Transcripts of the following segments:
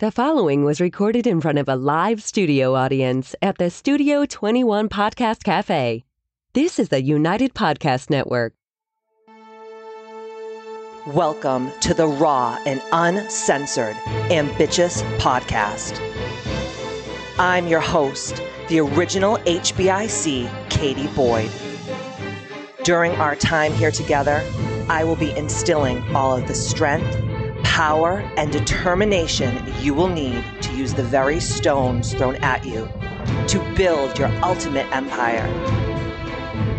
The following was recorded in front of a live studio audience at the Studio 21 Podcast Cafe. This is the United Podcast Network. Welcome to the raw and uncensored Ambitious Podcast. I'm your host, the original HBIC, Katie Boyd. During our time here together, I will be instilling all of the strength, power, and determination you will need to use the very stones thrown at you to build your ultimate empire.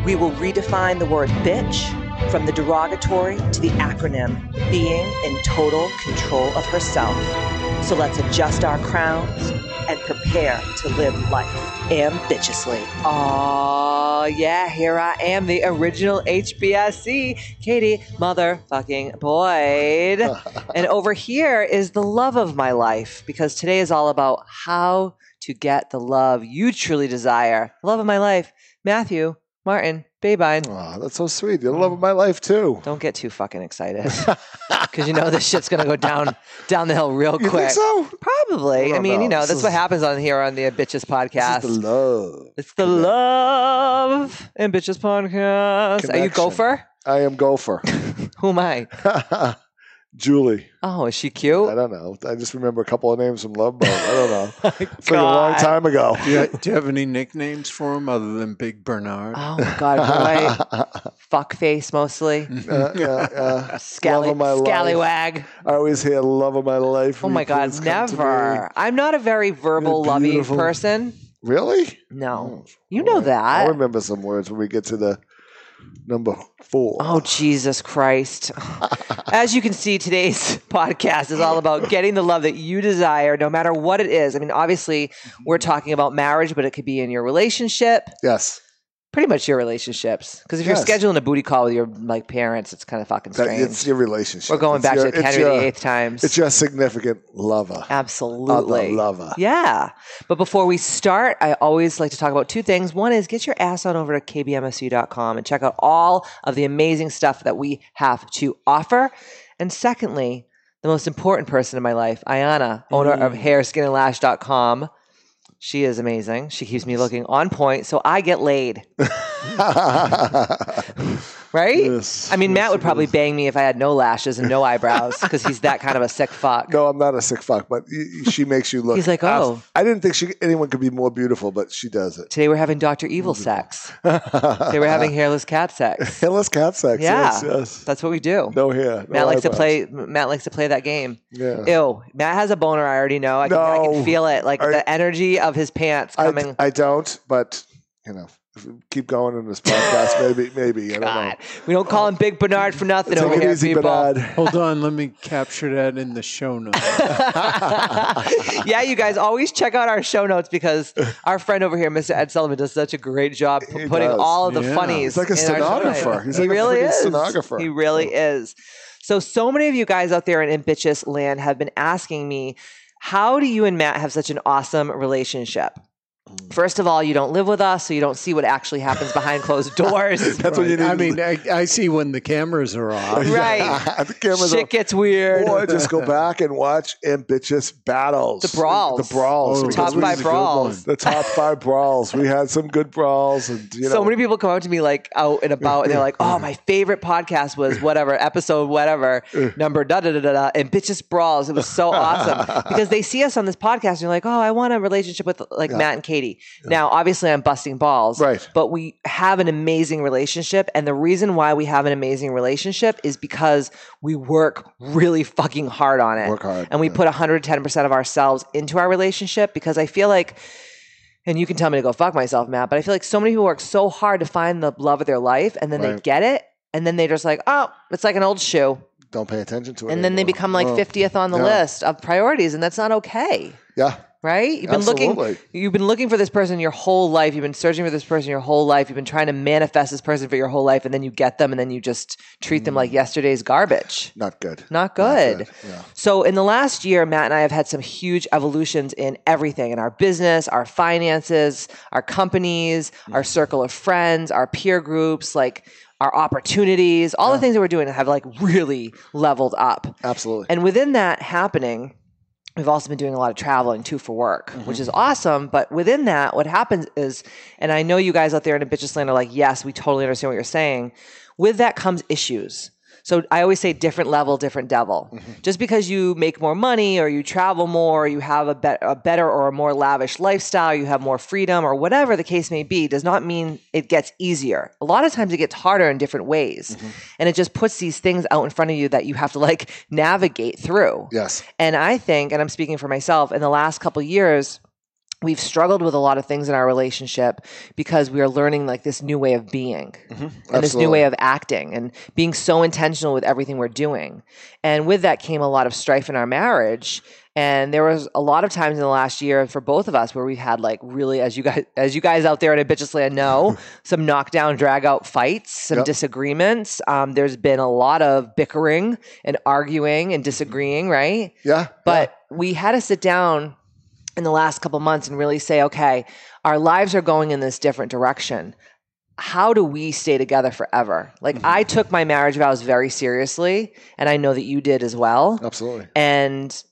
We will redefine the word bitch from the derogatory to the acronym being in total control of herself. So let's adjust our crowns and prepare to live life ambitiously. Oh, yeah, here I am, the original HBIC, Katie motherfucking Boyd. and over here is the love of my life because today is all about how to get the love you truly desire. The love of my life, Matthew Martin Babine. Oh, that's so sweet. You're the love of my life too. Don't get too fucking excited, because you know this shit's gonna go down down the hill real You quick. think so? Probably. I don't mean, you know. know, This that's what is- happens on here on the Bitches podcast. This is the love. it's the love and Bitches podcast. Are you Connection. Gopher? I am Gopher. Who am I? Julie. Oh, is she cute? I don't know. I just remember a couple of names from Love Boat. I don't know. It's like a long time ago. Do you, do you have any nicknames for him other than Big Bernard? Oh my god, boy. Fuck face mostly. Uh, yeah, yeah. Scally, Love of my life. scallywag. I always hear love of my life. Oh Will my god, please come to me?" never. I'm not a very verbal, loving person. Really? No. Oh, You know that. I'll remember some words when we get to the number four. Oh, Jesus Christ. As you can see, today's podcast is all about getting the love that you desire, no matter what it is. I mean, obviously, we're talking about marriage, but it could be in your relationship, Yes. Pretty much your relationships. Because if Yes. you're scheduling a booty call with your like parents, it's kind of fucking That, strange. it's your relationship. we're going It's back your- to the it's Henry your- VIII times. It's your significant lover. Absolutely. Other lover. Yeah. But before we start, I always like to talk about two things. One is get your ass on over to kbmsu.com and check out all of the amazing stuff that we have to offer. And secondly, the most important person in my life, Ayana, owner of mm. hairskinandlash.com. She is amazing. She keeps me looking on point, so I get laid. Right? Yes, I mean, yes, Matt would probably is. bang me if I had no lashes and no eyebrows because he's that kind of a sick fuck. no, I'm not a sick fuck, but she makes you look. He's like, oh. I didn't think she, anyone could be more beautiful, but she does it. Today we're having Dr. Evil sex. Today we're having hairless cat sex. Hairless cat sex. Yeah. Yes, yes. That's what we do. No hair. no Matt likes to play. Matt likes to play that game. Yeah. Ew. Matt has a boner. I already know. I can, I can feel it. Like I- the energy of his pants I, coming. I don't, but you know, keep going in this podcast, maybe, maybe. I don't God, know. we don't call him Big Bernard for nothing Take over it here, easy, people. Bernard. Hold on, let me capture that in the show notes. yeah, you guys always check out our show notes because our friend over here, Mr. Ed Sullivan, does such a great job p- He putting does. all of the Yeah. funnies. He's like a in our show notes. stenographer. He's he like a really freaking is. stenographer. He really is. So, so many of you guys out there in ambitious land have been asking me, how do you and Matt have such an awesome relationship? First of all, you don't live with us, so you don't see what actually happens behind closed doors. That's what you need. I to- mean, I, I see when the cameras are off. Right. the cameras Shit are- gets weird. Or just go back and watch ambitious battles. The brawls. The brawls. Oh, because Top five brawls. The top five brawls. We had some good brawls, and you know, so many people come up to me like out and about and they're like, oh, my favorite podcast was whatever, episode whatever, number da da da da da, and bitches brawls. It was so awesome because they see us on this podcast and you're like, oh, I want a relationship with like Matt and Katie. Now, obviously, I'm busting balls, Right. But we have an amazing relationship. And the reason why we have an amazing relationship is because we work really fucking hard on it. Work hard, And we yeah. put 110% of ourselves into our relationship because I feel like and you can tell me to go fuck myself, Matt, but I feel like so many people work so hard to find the love of their life and then they get it and then they just like, oh, it's like an old shoe. don't pay attention to it. And then they become like Oh, 50th on the yeah. list of priorities and that's not okay. Yeah, Right? You've been looking you've been looking for this person your whole life. You've been searching for this person your whole life. You've been trying to manifest this person for your whole life and then you get them and then you just treat them Mm. like yesterday's garbage. not good. Not good. Yeah. So, in the last year, Matt and I have had some huge evolutions in everything in our business, our finances, our companies, our circle of friends, our peer groups, like our opportunities, all the things that we're doing have like really leveled up. Absolutely. And within that happening, we've also been doing a lot of traveling too for work, Mm-hmm. which is awesome. But within that, what happens is, and I know you guys out there in a bitches land are like, yes, we totally understand what you're saying. With that comes issues. So I always say different level, different devil. Mm-hmm. Just because you make more money or you travel more, or you have a, bet a better or a more lavish lifestyle, you have more freedom or whatever the case may be, does not mean it gets easier. A lot of times it gets harder in different ways. Mm-hmm. And it just puts these things out in front of you that you have to like navigate through. Yes. And I think, and I'm speaking for myself, in the last couple of years, we've struggled with a lot of things in our relationship because we are learning like this new way of being and this new Mm-hmm. Way of acting and being so intentional with everything we're doing. And with that came a lot of strife in our marriage. And there was a lot of times in the last year for both of us where we had like really, as you guys, as you guys out there in a bitches land know, some knockdown, drag out fights, some Yep. disagreements. Um, there's been a lot of bickering and arguing and disagreeing, right? Yeah. But we had to sit down in the last couple months and really say, okay, our lives are going in this different direction. How do we stay together forever? Like, mm-hmm. I took my marriage vows very seriously, and I know that you did as well. Absolutely. And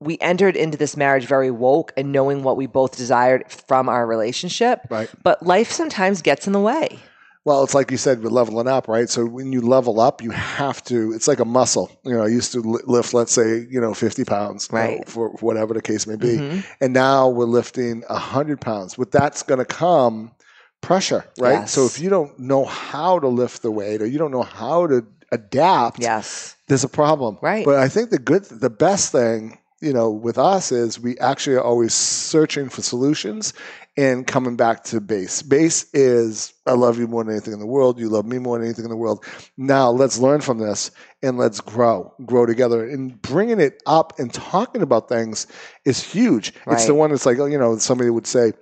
we entered into this marriage very woke and knowing what we both desired from our relationship. Right. But life sometimes gets in the way. Well, it's like you said, we're leveling up, right? So when you level up, you have to. It's like a muscle. You know, I used to lift, let's say, you know, fifty pounds, know, Right. for whatever the case may be, Mhm. and now we're lifting hundred pounds. With that's going to come pressure, right? Yes. So if you don't know how to lift the weight, or you don't know how to adapt, Yes. there's a problem. Right. But I think the good, the best thing, you know, with us is we actually are always searching for solutions and coming back to base. Base is I love you more than anything in the world. You love me more than anything in the world. Now let's learn from this and let's grow, grow together. And bringing it up and talking about things is huge. It's the one that's like, oh, you know, somebody would say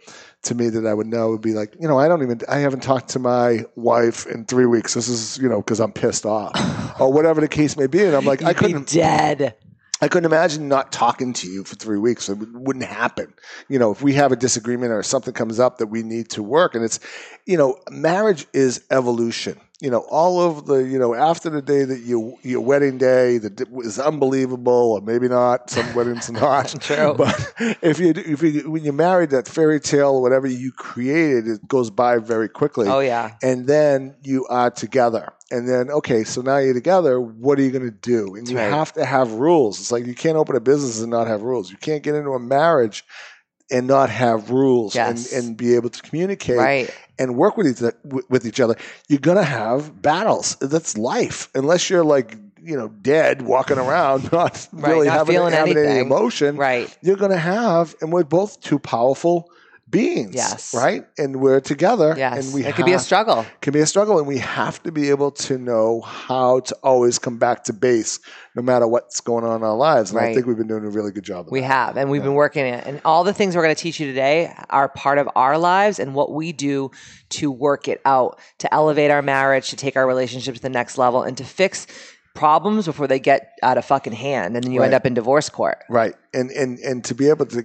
to me that I would know would be like, you know, I don't even, I haven't talked to my wife in three weeks. This is, you know, because I'm pissed off or whatever the case may be. And I'm like, I You'd be couldn't, dead. I couldn't imagine not talking to you for three weeks. It would- wouldn't happen. You know, if we have a disagreement or something comes up that we need to work, and it's, you know, marriage is evolution. You know, all of the, you know, after the day that you your wedding day that was unbelievable, or maybe not. Some weddings are not. True. But if you if you when you're married, that fairy tale or whatever you created, it goes by very quickly Oh, yeah. and then you are together. And then, okay, so now you're together. What are you going to do? And you right. have to have rules. It's like you can't open a business and not have rules. You can't get into a marriage and not have rules Yes. and, and be able to communicate Right. and work with each, with each other. You're going to have battles. That's life. Unless you're like, you know, dead, walking around, not Right, really not having, having any emotion Right. you're going to have, and we're both two powerful beings, Yes. right? And we're together, Yes. and we it could be a have- struggle. can be a struggle, and we have to be able to know how to always come back to base, no matter what's going on in our lives. And I think we've been doing a really good job. Of We that. have, and we've been working it. And all the things we're going to teach you today are part of our lives and what we do to work it out, to elevate our marriage, to take our relationship to the next level, and to fix problems before they get out of fucking hand. And then you end up in divorce court. right, and and and to be able to,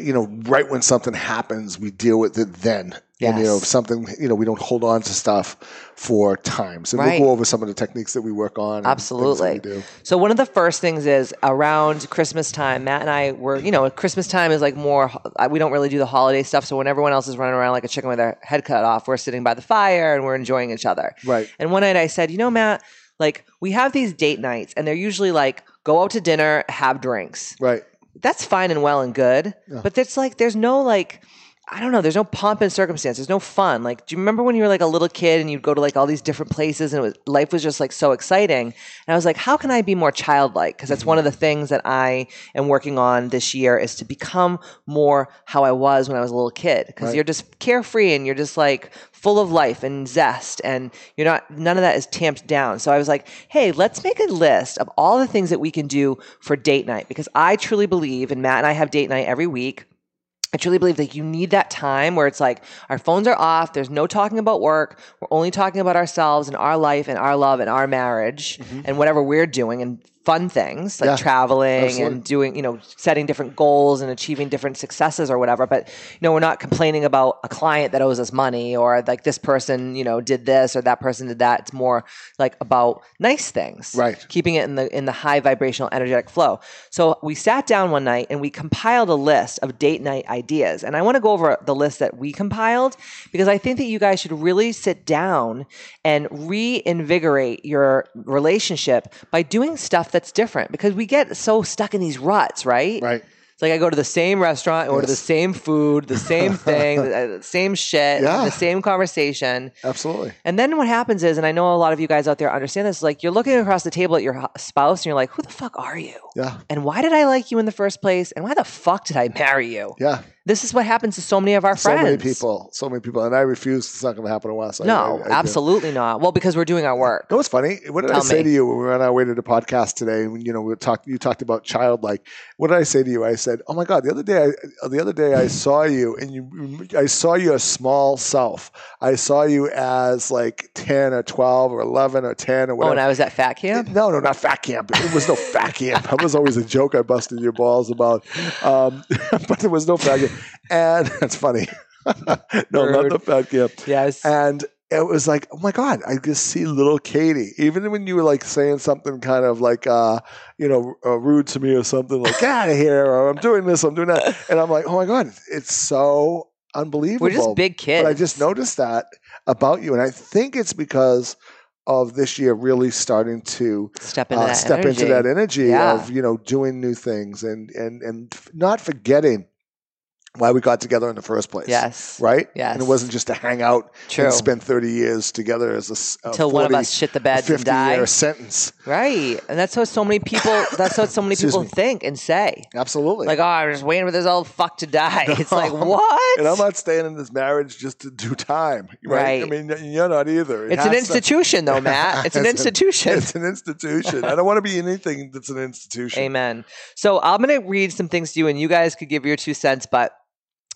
you know, right when something happens, we deal with it then. And you know, if something, you know, we don't hold on to stuff for times. And Right. we'll go over some of the techniques that we work on. Absolutely. So one of the first things is around Christmas time. Matt and I were, you know, Christmas time is like more. uh, We don't really do the holiday stuff. So when everyone else is running around like a chicken with their head cut off, we're sitting by the fire and we're enjoying each other. Right. And one night I said, you know, Matt, like we have these date nights, and they're usually like go out to dinner, have drinks. Right. That's fine and well and good, Yeah. but it's like there's no like. I don't know. There's no pomp and circumstance. There's no fun. Like, do you remember when you were like a little kid and you'd go to like all these different places and it was life was just like so exciting? And I was like, how can I be more childlike? Because that's one of the mm-hmm. things that I am working on this year is to become more how I was when I was a little kid. Because Right. you're just carefree and you're just like full of life and zest, and you're not. None of that is tamped down. So I was like, hey, let's make a list of all the things that we can do for date night because I truly believe, and Matt and I have date night every week. I truly believe that you need that time where it's like our phones are off. There's no talking about work. We're only talking about ourselves and our life and our love and our marriage mm-hmm. and whatever we're doing. And fun things like Yeah, traveling absolutely. and doing, you know, setting different goals and achieving different successes or whatever. But, you know, we're not complaining about a client that owes us money or like this person, you know, did this or that person did that. It's more like about nice things. Right. Keeping it in the in the high vibrational energetic flow. So we sat down one night and we compiled a list of date night ideas. And I want to go over the list that we compiled because I think that you guys should really sit down and reinvigorate your relationship by doing stuff that's different because we get so stuck in these ruts, right? Right. It's like I go to the same restaurant, order the same food, the same thing, the the same shit, Yeah. the same conversation. Absolutely. And then what happens is, and I know a lot of you guys out there understand this, like you're looking across the table at your spouse and you're like, who the fuck are you? Yeah. And why did I like you in the first place? And why the fuck did I marry you? Yeah. This is what happens to so many of our friends. So many people. So many people. And I refuse. It's not going to happen to us. No, I- I do. absolutely not. Well, because we're doing our work. No, it's funny. What did I say me. to you when we were on our way to the podcast today? When you know we talked, you talked about childlike. What did I say to you? I said, "Oh my God!" The other day, I, the other day, I saw you, and you, I saw your small self. I saw you as like ten or twelve or eleven or ten or whatever." Oh, whatever. and I was at fat camp? No, no, not fat camp. It was no fat camp. That was always a joke I busted your balls about. Um, but there was no fat camp. And that's funny. no, not the fat camp. Yes. And it was like, oh my God, I just see little Katie. Even when you were like saying something kind of like, uh, you know, uh, rude to me or something like, get out of here, or I'm doing this, I'm doing that. And I'm like, oh my God, it's so unbelievable. we're just big kids. But I just noticed that about you. And I think it's because of this year really starting to step into uh, that step energy. into that energy Yeah. of you know doing new things and and and not forgetting why we got together in the first place. Yes. Right. Yes. And it wasn't just to hang out True. and spend thirty years together as a a Until one of us shit the bed and 50 die. year sentence. Right. And that's what so many people that's what so many people me. think and say. Absolutely. Like, oh, I'm just waiting for this old fuck to die. It's like, what? and I'm not staying in this marriage just to do time. Right. I mean, you're not either. It it's an has to- institution though, Matt. It's It's an- institution. It's an institution. I don't want to be anything that's an institution. Amen. So I'm going to read some things to you, and you guys could give your two cents. But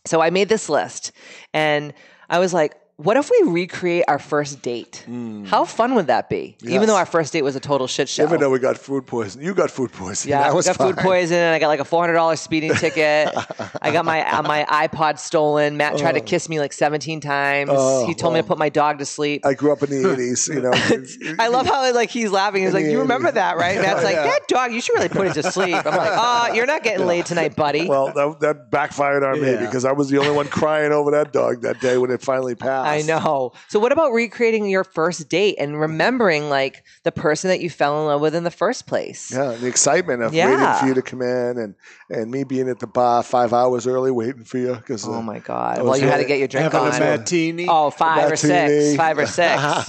so I made this list, and I was like, what if we recreate our first date? How fun would that be? Even though our first date was a total shit show. Even though we got food poisoning, you got food poisoning. yeah, I was got food fine. poisoning. I got like a four hundred dollars speeding ticket. I got my uh, my iPod stolen. Matt tried to kiss me like seventeen times. Oh, he told me to put my dog to sleep. I grew up in the '80s. You know, I love how like he's laughing. He's like, "You remember that, right?" Matt's like, Yeah. "That dog, you should really put it to sleep." I'm like, "Oh, you're not getting laid tonight, buddy." Well, that, that backfired on me because I was the only one crying over that dog that day when it finally passed. I know. So what about recreating your first date and remembering like the person that you fell in love with in the first place? Yeah, the excitement of Yeah. waiting for you to come in and, and me being at the bar five hours early waiting for you. Cause, Oh my god. Well, you had to get your drink Having on. a martini. Oh, five or six. Five or six.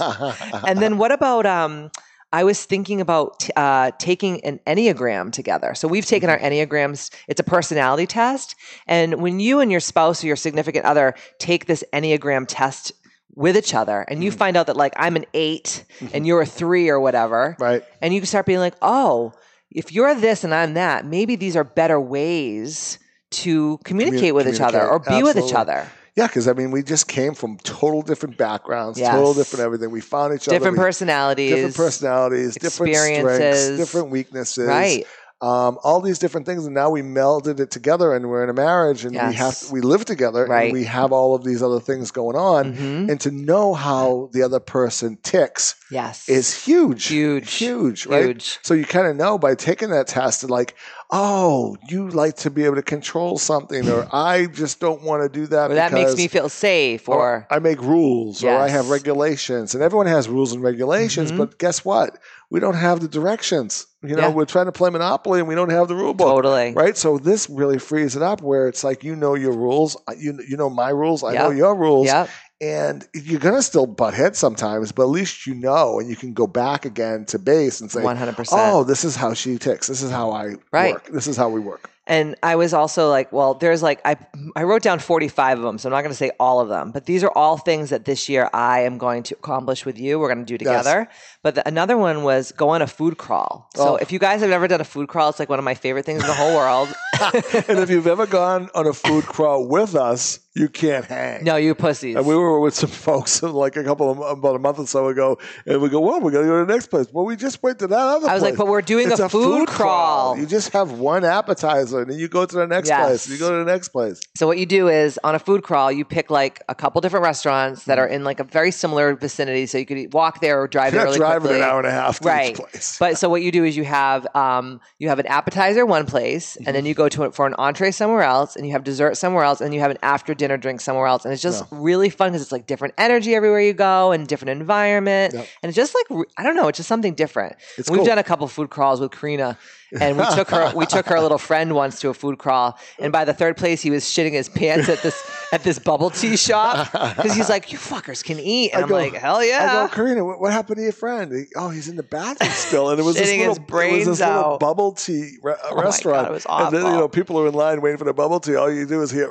and then what about um I was thinking about t- uh, taking an Enneagram together. So we've taken our Enneagrams. It's a personality test. And when you and your spouse or your significant other take this Enneagram test with each other and you find out that like I'm an 8 and you're a 3 or whatever. Right. And you start being like, "Oh, if you're this and I'm that, maybe these are better ways to communicate with each other or be communicate. with each other." Yeah, because I mean, we just came from total different backgrounds, Yes. total different everything. We found each Different other. we- personalities. different personalities, different strengths, different weaknesses. Right. um, all these different things, and now we melded it together, and we're in a marriage, and we have Yes. we live together, Right. and we have all of these other things going on, Mhm. and to know how the other person ticks Yes. is huge, Huge. huge, right? Huge. So you kind of know by taking that test, like, oh, you like to be able to control something, or I just don't want to do that. or that makes me feel safe or, I make rules or I have regulations, and everyone has rules and regulations. Mhm. But guess what? We don't have the directions. You know, Yeah. we're trying to play Monopoly and we don't have the rule book. totally. Right, so this really frees it up, where it's like you know your rules, you you know my rules, I know your rules, Yep. And you're gonna still butt heads sometimes, but at least you know, and you can go back again to base and say, 100%. "Oh, this is how she ticks. This is how I Right. work. This is how we work." And I was also like, well, there's like I I wrote down 45 of them, so I'm not going to say all of them, but these are all things that this year I am going to accomplish with you. We're going to do together. But the, another one was go on a food crawl. So Oh. if you guys have ever done a food crawl, it's like one of my favorite things in the whole world. and if you've ever gone on a food crawl with us, you can't hang. No, you pussies. And we were with some folks like a couple of about a month or so ago, and we go, "Well, we're gonna go to the next place." Well, we just went to that other. Place. I was like, "But we're doing It's a food crawl." You just have one appetizer, and then you go to the next Yes. place. You go to the next place. So what you do is on a food crawl, you pick like a couple different restaurants that are in like a very similar vicinity, so you could walk there or drive You're there really driving quickly. an hour and a half to right. each place. But so what you do is you have um, you have an appetizer one place, and Mm-hmm. then you go to it for an entree somewhere else, and you have dessert somewhere else, and you have an after dinner drink somewhere else, and it's just really fun because it's like different energy everywhere you go and different environment, Yep. and it's just like I don't know, it's just something different. It's We've cool. done a couple food crawls with Karina. And we took her, we took her little friend once to a food crawl, and by the third place, he was shitting his pants at this at this bubble tea shop because he's like, "You fuckers can eat," and I I'm go- like, "Hell yeah!" I go, Karina, what, what happened to your friend? He- oh, he's in the bathroom still, and it was this little, it was brains this little out. Oh bubble tea re- oh my restaurant. God, it was And then you know people are in line waiting for the bubble tea. All you do is hear.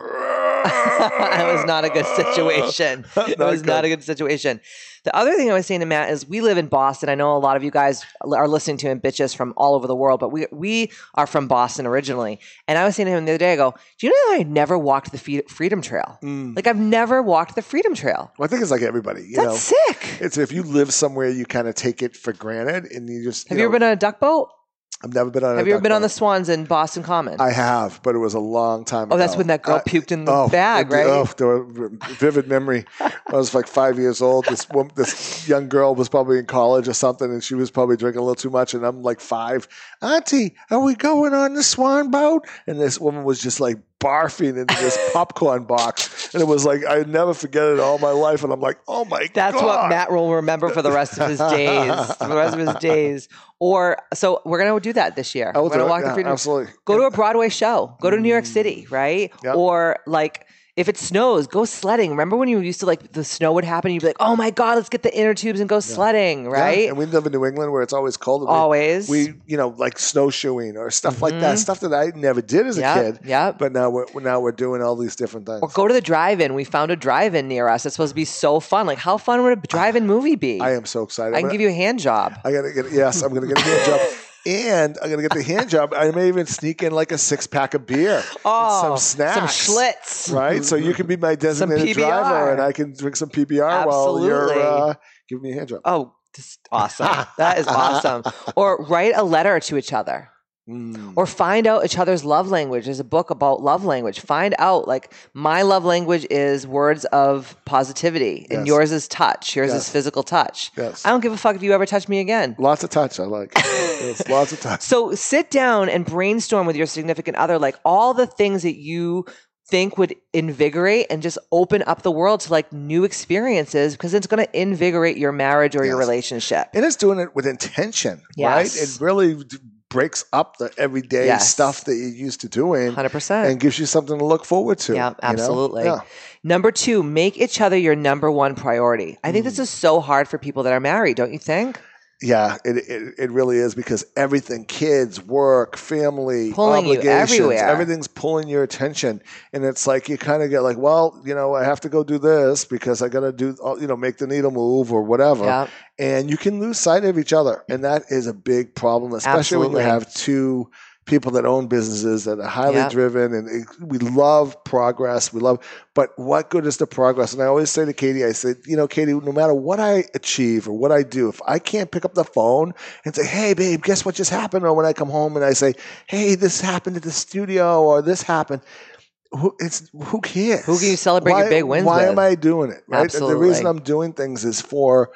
it was not a good situation. It was not a good situation. The other thing I was saying to Matt is we live in Boston. I know a lot of you guys are listening to him bitches from all over the world, but we we are from Boston originally. And I was saying to him the other day, I go, Do you know that I never walked the Freedom Trail? Mm. Like I've never walked the Freedom Trail. Well, I think it's like everybody. You That's know, sick. it's if you live somewhere, you kind of take it for granted, and you just. Have you ever been on a duck boat? I've never been on. Have you ever been on the. Swans in Boston Common? I have, but it was a long time ago. oh, that's when that girl I- puked in the Oh, bag, right? Oh, the vivid memory. I was like five years old. This woman, this young girl was probably in college or something, and she was probably drinking a little too much. And I'm like five. Auntie, are we going on the swan boat? And this woman was just like barfing into this popcorn box, and it was like I never forget it all my life. And I'm like, oh my God. That's god, what Matt will remember for the rest of his days. for the rest of his days. Or so we're gonna do that this year. I will we're do it. walk the freedom. absolutely. Go to a Broadway show. Go to New York mm. City, right? Yep. Or like if it snows, go sledding. Remember when you used to like the snow would happen, you'd be like, "Oh my god, let's get the inner tubes and go sledding!" Yeah, Right? And we live in New England where it's always cold. we- Always. We, you know, like snowshoeing or stuff like that. Mm-hmm. Stuff that I never did as a kid. Yeah, But now we're now we're doing all these different things. or go to the drive-in. We found a drive-in near us. It's supposed to be so fun. Like, how fun would a drive-in ah, movie be? I am so excited. I can give you a hand job. I gotta get yes, I'm gonna get a hand job. And I'm gonna get the hand job. I may even sneak in like a six pack of beer, Oh, some snacks, some Schlitz. right? So you can be my designated driver, and I can drink some PBR while you're uh, giving me a hand job. Oh, just awesome. that is awesome. Or write a letter to each other. Mm. Or find out each other's love language. There's a book about love language. Find out, like, my love language is words of positivity, and Yes. yours is touch. Yours is physical touch. Yes. I don't give a fuck if you ever touch me again. Lots of touch. I like. Yes, lots of touch. So sit down and brainstorm with your significant other, like all the things that you think would invigorate and just open up the world to like new experiences because it's going to invigorate your marriage or your relationship. and it's doing it with intention, Yes. right? It really breaks up the everyday Yes. stuff that you're used to doing 100%. and gives you something to look forward to. Yeah, you know? absolutely. Yeah. Number two, make each other your number one priority. I think this Mm. is so hard for people that are married, don't you think? Yeah, it, it it really is because everything, kids, work, family, Pulling you obligations, everywhere. everything's pulling your attention, and it's like you kind of get like, well, you know, I have to go do this because I got to do, uh, you know, make the needle move or whatever, Yeah. and you can lose sight of each other, and that is a big problem, especially when you have two people that own businesses that are highly Yep. driven, and it, we love progress, we love, but what good is the progress? And I always say to Katie, I said, you know, Katie, no matter what I achieve or what I do, if I can't pick up the phone and say, hey, babe, guess what just happened? Or when I come home and I say, hey, this happened at the studio or this happened. Who, it's who cares? Who can you celebrate your big wins Why with? am I doing it? Right. The reason I'm doing things is for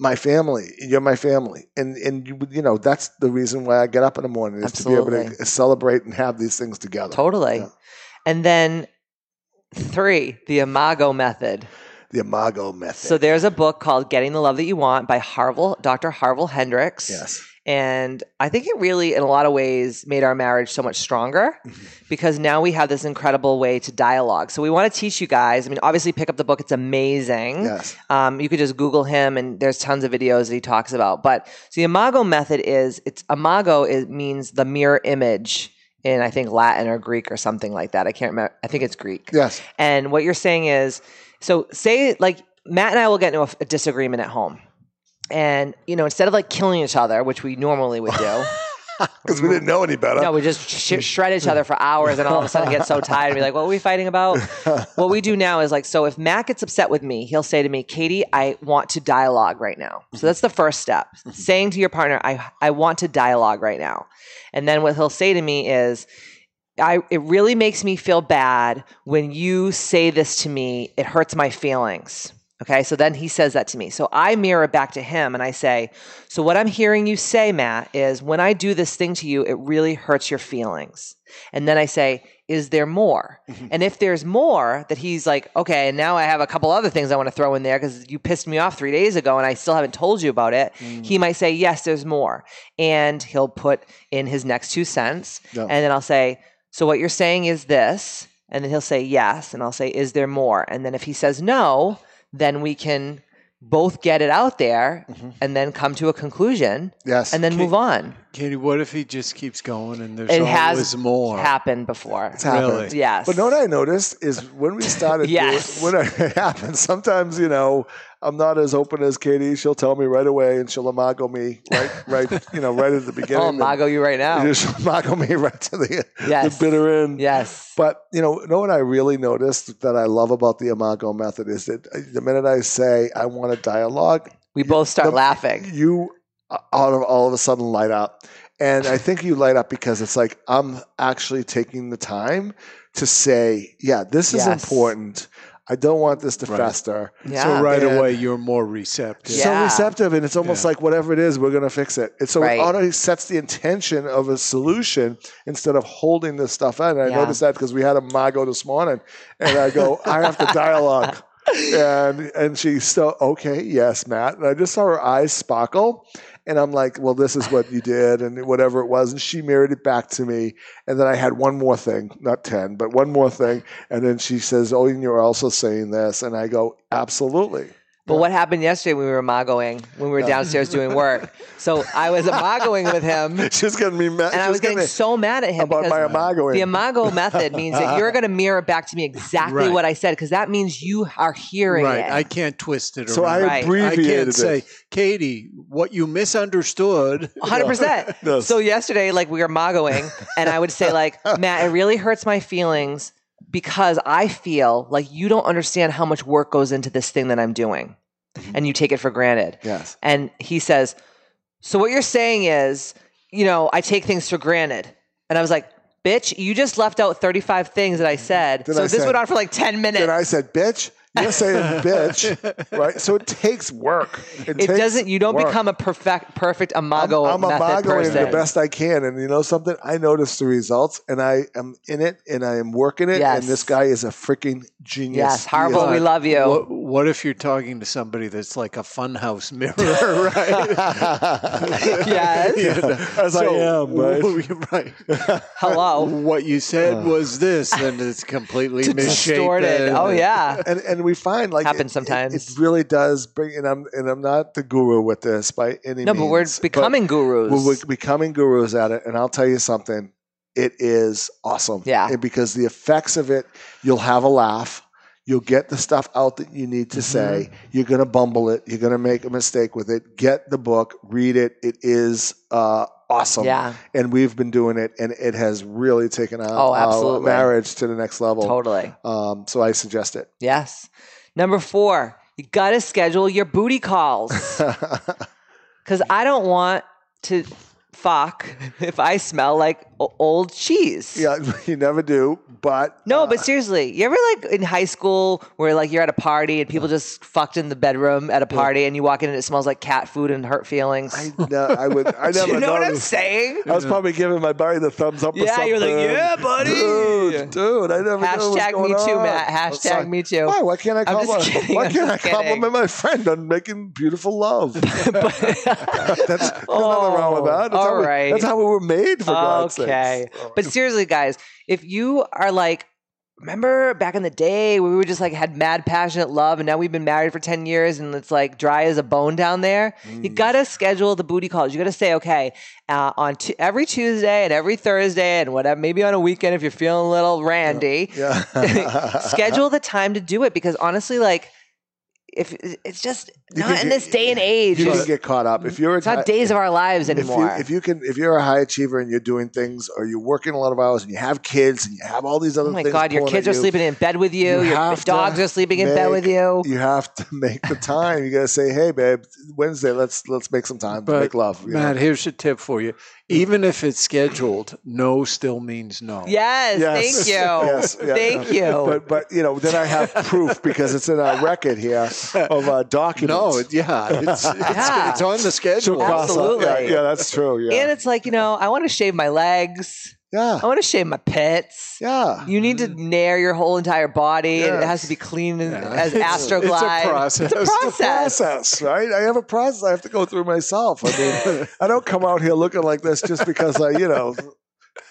my family. You're my family, and and you, you know that's the reason why I get up in the morning is to be able to celebrate and have these things together. Totally. Yeah. And then three, the Imago method. The Imago method. So there's a book called Getting the Love That You Want by Harville, Dr. Harville Hendrix. yes. And I think it really, in a lot of ways, made our marriage so much stronger Mm-hmm. because now we have this incredible way to dialogue. So we want to teach you guys. I mean, obviously, pick up the book, it's amazing. Yes. Um, you could just Google him, and there's tons of videos that he talks about. But so the Imago method is it's Imago is, means the mirror image in I think Latin or Greek or something like that. I can't remember. I think it's Greek. Yes. And what you're saying is, so say like Matt and I will get into a, a disagreement at home. And, you know, instead of like killing each other, which we normally would do, because we didn't know any better. No, we just sh- shred each other for hours, and all of a sudden get so tired and be like, "What are we fighting about?" what we do now is like, so if Matt gets upset with me, he'll say to me, "Katie, I want to dialogue right now." So that's the first step. Saying to your partner, "I I want to dialogue right now," and then what he'll say to me is. I, it really makes me feel bad when you say this to me. It hurts my feelings. Okay, so then he says that to me. So I mirror back to him and I say, So what I'm hearing you say, Matt, is when I do this thing to you, it really hurts your feelings. And then I say, Is there more? Mm-hmm. And if there's more, that he's like, Okay, and now I have a couple other things I want to throw in there because you pissed me off three days ago and I still haven't told you about it. Mm. He might say, Yes, there's more. And he'll put in his next two cents. Yeah. And then I'll say, So what you're saying is this. And then he'll say, Yes. And I'll say, Is there more? And then if he says no, then we can both get it out there mm-hmm. and then come to a conclusion Yes. and then move on. Katie, what if he just keeps going and there's It always has more? happened before. It's happened. Really? Yes. But what I noticed is when we started Yes. doing, when it happens, sometimes, you know, I'm not as open as Katie. She'll tell me right away and she'll imago me right, right, you know, right at the beginning. Oh, And Mago, you right now. She'll imago me right to the, Yes. the bitter end. Yes. But you know, know what I really noticed that I love about the Imago method is that uh, the minute I say I want a dialogue, We both start the- laughing. you all of, all of a sudden light up. And I think you light up because it's like I'm actually taking the time to say, yeah, this is Yes. important. I don't want this to Right. fester. Yeah. So right And- away, you're more receptive. Yeah. So receptive, and it's almost Yeah. like whatever it is, we're going to fix it. And so Right. it already sets the intention of a solution instead of holding this stuff out. And I Yeah. noticed that because we had a Mago this morning, and I go, I have to dialogue. and and she's still okay, yes, Matt. And I just saw her eyes sparkle, and I'm like, well, this is what you did, and whatever it was. And she mirrored it back to me. And then I had one more thing, not ten, but one more thing. And then she says, oh, and you're also saying this, and I go, absolutely. But what happened yesterday when we were magoing, when we were downstairs doing work? So I was magoing with him, She's getting me mad. And I was getting so mad at him about my because imagoing. the imago method means that you're going to mirror back to me exactly Right. what I said because that means you are hearing Right. it. I can't twist it So I around. Right. I can't it. say, Katie, what you misunderstood. hundred percent. Yes. So yesterday, like we were magoing, and I would say, like, Matt, it really hurts my feelings because I feel like you don't understand how much work goes into this thing that I'm doing, Mm-hmm. and you take it for granted. Yes. And he says, "So what you're saying is, you know, I take things for granted." And I was like, "Bitch, you just left out 35 things that I mm-hmm. said." Then so I this said- went on for like 10 minutes. And I said, bitch. You're saying bitch, right? So it takes work. it takes doesn't. You don't work. become a perfect, perfect I'm, imago I'm method imagoing the best I can, and you know something? I notice the results, and I am in it, and I am working it. Yes. And this guy is a freaking genius. Yes, He Harville, we love you. What, what if you're talking to somebody that's like a funhouse mirror, right? Yes. You know, As I am, right? right. Hello. What you said uh. was this, and it's completely misshapen. Distorted. Oh yeah. and and we find like Happens it- it- sometimes. It, really does bring. And I'm and I'm not the guru with this by any No, means. but we're becoming gurus. We're, we're becoming gurus at it, and I'll tell you something. It is awesome. Yeah. And because the effects of it, you'll have a laugh. You'll get the stuff out that you need to Mm-hmm. say. You're going to bumble it. You're going to make a mistake with it. Get the book, read it. It is uh, awesome. Yeah. And we've been doing it, and it has really taken our, Oh, our marriage to the next level. Totally. Um, so I suggest it. Yes. Number four, you got to schedule your booty calls because I don't want to fuck if I smell like old cheese. yeah, you never do, but No, uh, but seriously, you ever like in high school where like you're at a party and people just fucked in the bedroom at a party and you walk in and it smells like cat food and hurt feelings? I, no, I would. I Do never you know what I'm saying? I was probably giving my buddy the thumbs up. or Yeah, you're like, "Yeah, buddy." dude, dude. I never Hashtag going me too, on. Matt. Hashtag me too. Why? Why can't I? Compliment, kidding, why I'm can't I just kidding. compliment my friend on making beautiful love? that's there's nothing wrong with that. That's all how we, right. That's how we were made for God's okay. sakes. But seriously, guys, if you are like, remember back in the day we were just like had mad passionate love and now we've been married for 10 years and it's like dry as a bone down there, you Mm. got to schedule the booty calls. You got to say, okay, uh, on t- every Tuesday and every Thursday and whatever, maybe on a weekend if you're feeling a little randy, Yeah. schedule the time to do it because honestly, like, if it's just You not can in get- this day and age. You can get caught up if you're it's not ti- days of our lives if anymore. you, if you can if you're a high achiever and you're doing things or you're working a lot of hours and you have kids and you have all these oh other oh my things God, your kids are you, sleeping in bed with you. you your dogs are sleeping in bed with you. you have to make the time you gotta say hey babe wednesday let's let's make some time to But make love Matt, know? here's a tip for you. Even if it's scheduled, no still means no. Yes, Yes. thank you. Yes, yeah. Thank you. but but you know then i have proof because it's in our record here of uh, documents No, yeah, it's, it's, Yeah. it's on the schedule. She'll cross out- yeah, Absolutely. yeah that's true yeah and it's like, you know, I want to shave my legs. Yeah I want to shave my pits. yeah You need to mm-hmm. nair your whole entire body, and it has to be clean and, Yeah. as It's- Astroglide. it's a process. It's a It's a process. process, right? I have a process I have to go through myself. I mean, I don't come out here looking like this just because I, you know,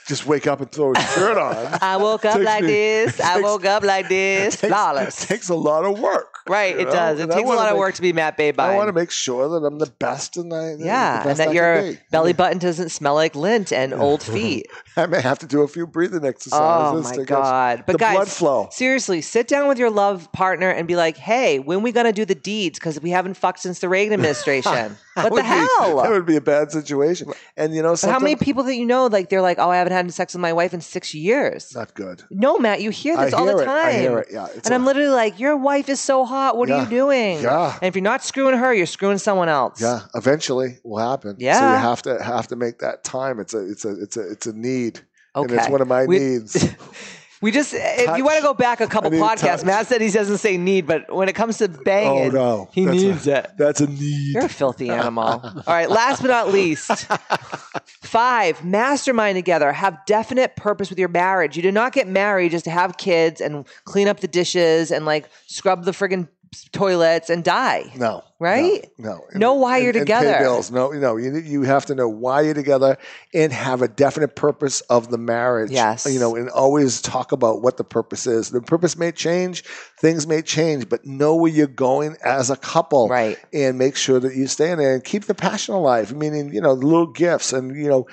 just wake up and throw a shirt on. I woke up like me- this. I woke up like this. Takes- Flawless. takes a lot of work. Right, it know? does. It And takes a lot of work to be Matt Bay I want to make sure that I'm the best and I, Yeah, and best I that your belly button doesn't smell like lint and old feet. I may have to do a few breathing exercises. Oh my god! But guys, blood flow. seriously, sit down with your love partner and be like, "Hey, when we gonna do the deeds? Because we haven't fucked since the Reagan administration. What the would be- hell?" that would be a bad situation. And you know, how many people that you know, like they're like, "Oh, I haven't had sex with my wife in six years." Not good. No, Matt, you hear I this all hear the it. time. I hear it. Yeah, it's and I'm literally like, "Your wife is so hot. What are Yeah. you doing?" Yeah. And if you're not screwing her, you're screwing someone else. Yeah, eventually will happen. Yeah. So Yeah. you have to have to make that time. It's a it's a it's a it's a need. And it's Okay. one of my We- needs. We just, eh, if Touch. you want to go back a couple podcasts, touch. Matt said he doesn't say need, but when it comes to oh banging, no. he That's a- needs it. That's a need. You're a filthy animal. All right, last but not least, five, mastermind together. Have definite purpose with your marriage. You do not get married just to have kids and clean up the dishes and like scrub the friggin' toilets and die. No. Right? No. no. Know why you're And together. pay bills. No, no. You you have to know why you're together and have a definite purpose of the marriage. Yes. You know, and always talk about what the purpose is. The purpose may change, things may change, but know where you're going as a couple. Right. And make sure that you stay in there and keep the passion alive. Meaning, you know, little gifts and you know.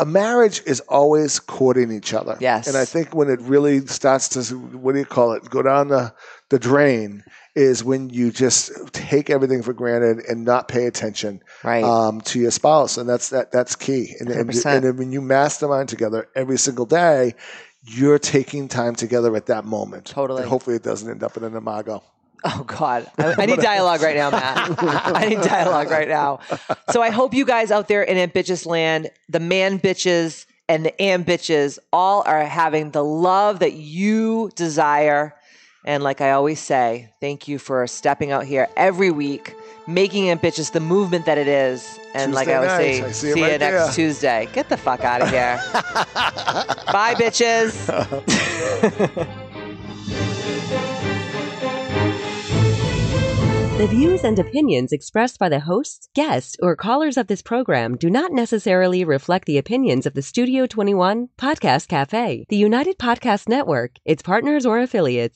A marriage is always courting each other. Yes. And I think when it really starts to, what do you call it, go down the, the drain is when you just take everything for granted and not pay attention Right. um, to your spouse, and that's that that's key. And, and, and when you mastermind together every single day, you're taking time together at that moment. Totally. And hopefully, it doesn't end up in an imago. Oh God, I, I need dialogue right now, Matt. I need dialogue right now. So I hope you guys out there in ambitious land, the man bitches and the ambitches, all are having the love that you desire. And like I always say, thank you for stepping out here every week, making ambitious the movement that it is. And like I Tuesday always say. I see see, it you next there. Tuesday. Get the fuck out of here. Bye, bitches. The views and opinions expressed by the hosts, guests, or callers of this program do not necessarily reflect the opinions of the Studio 21 Podcast Cafe, the United Podcast Network, its partners, or affiliates.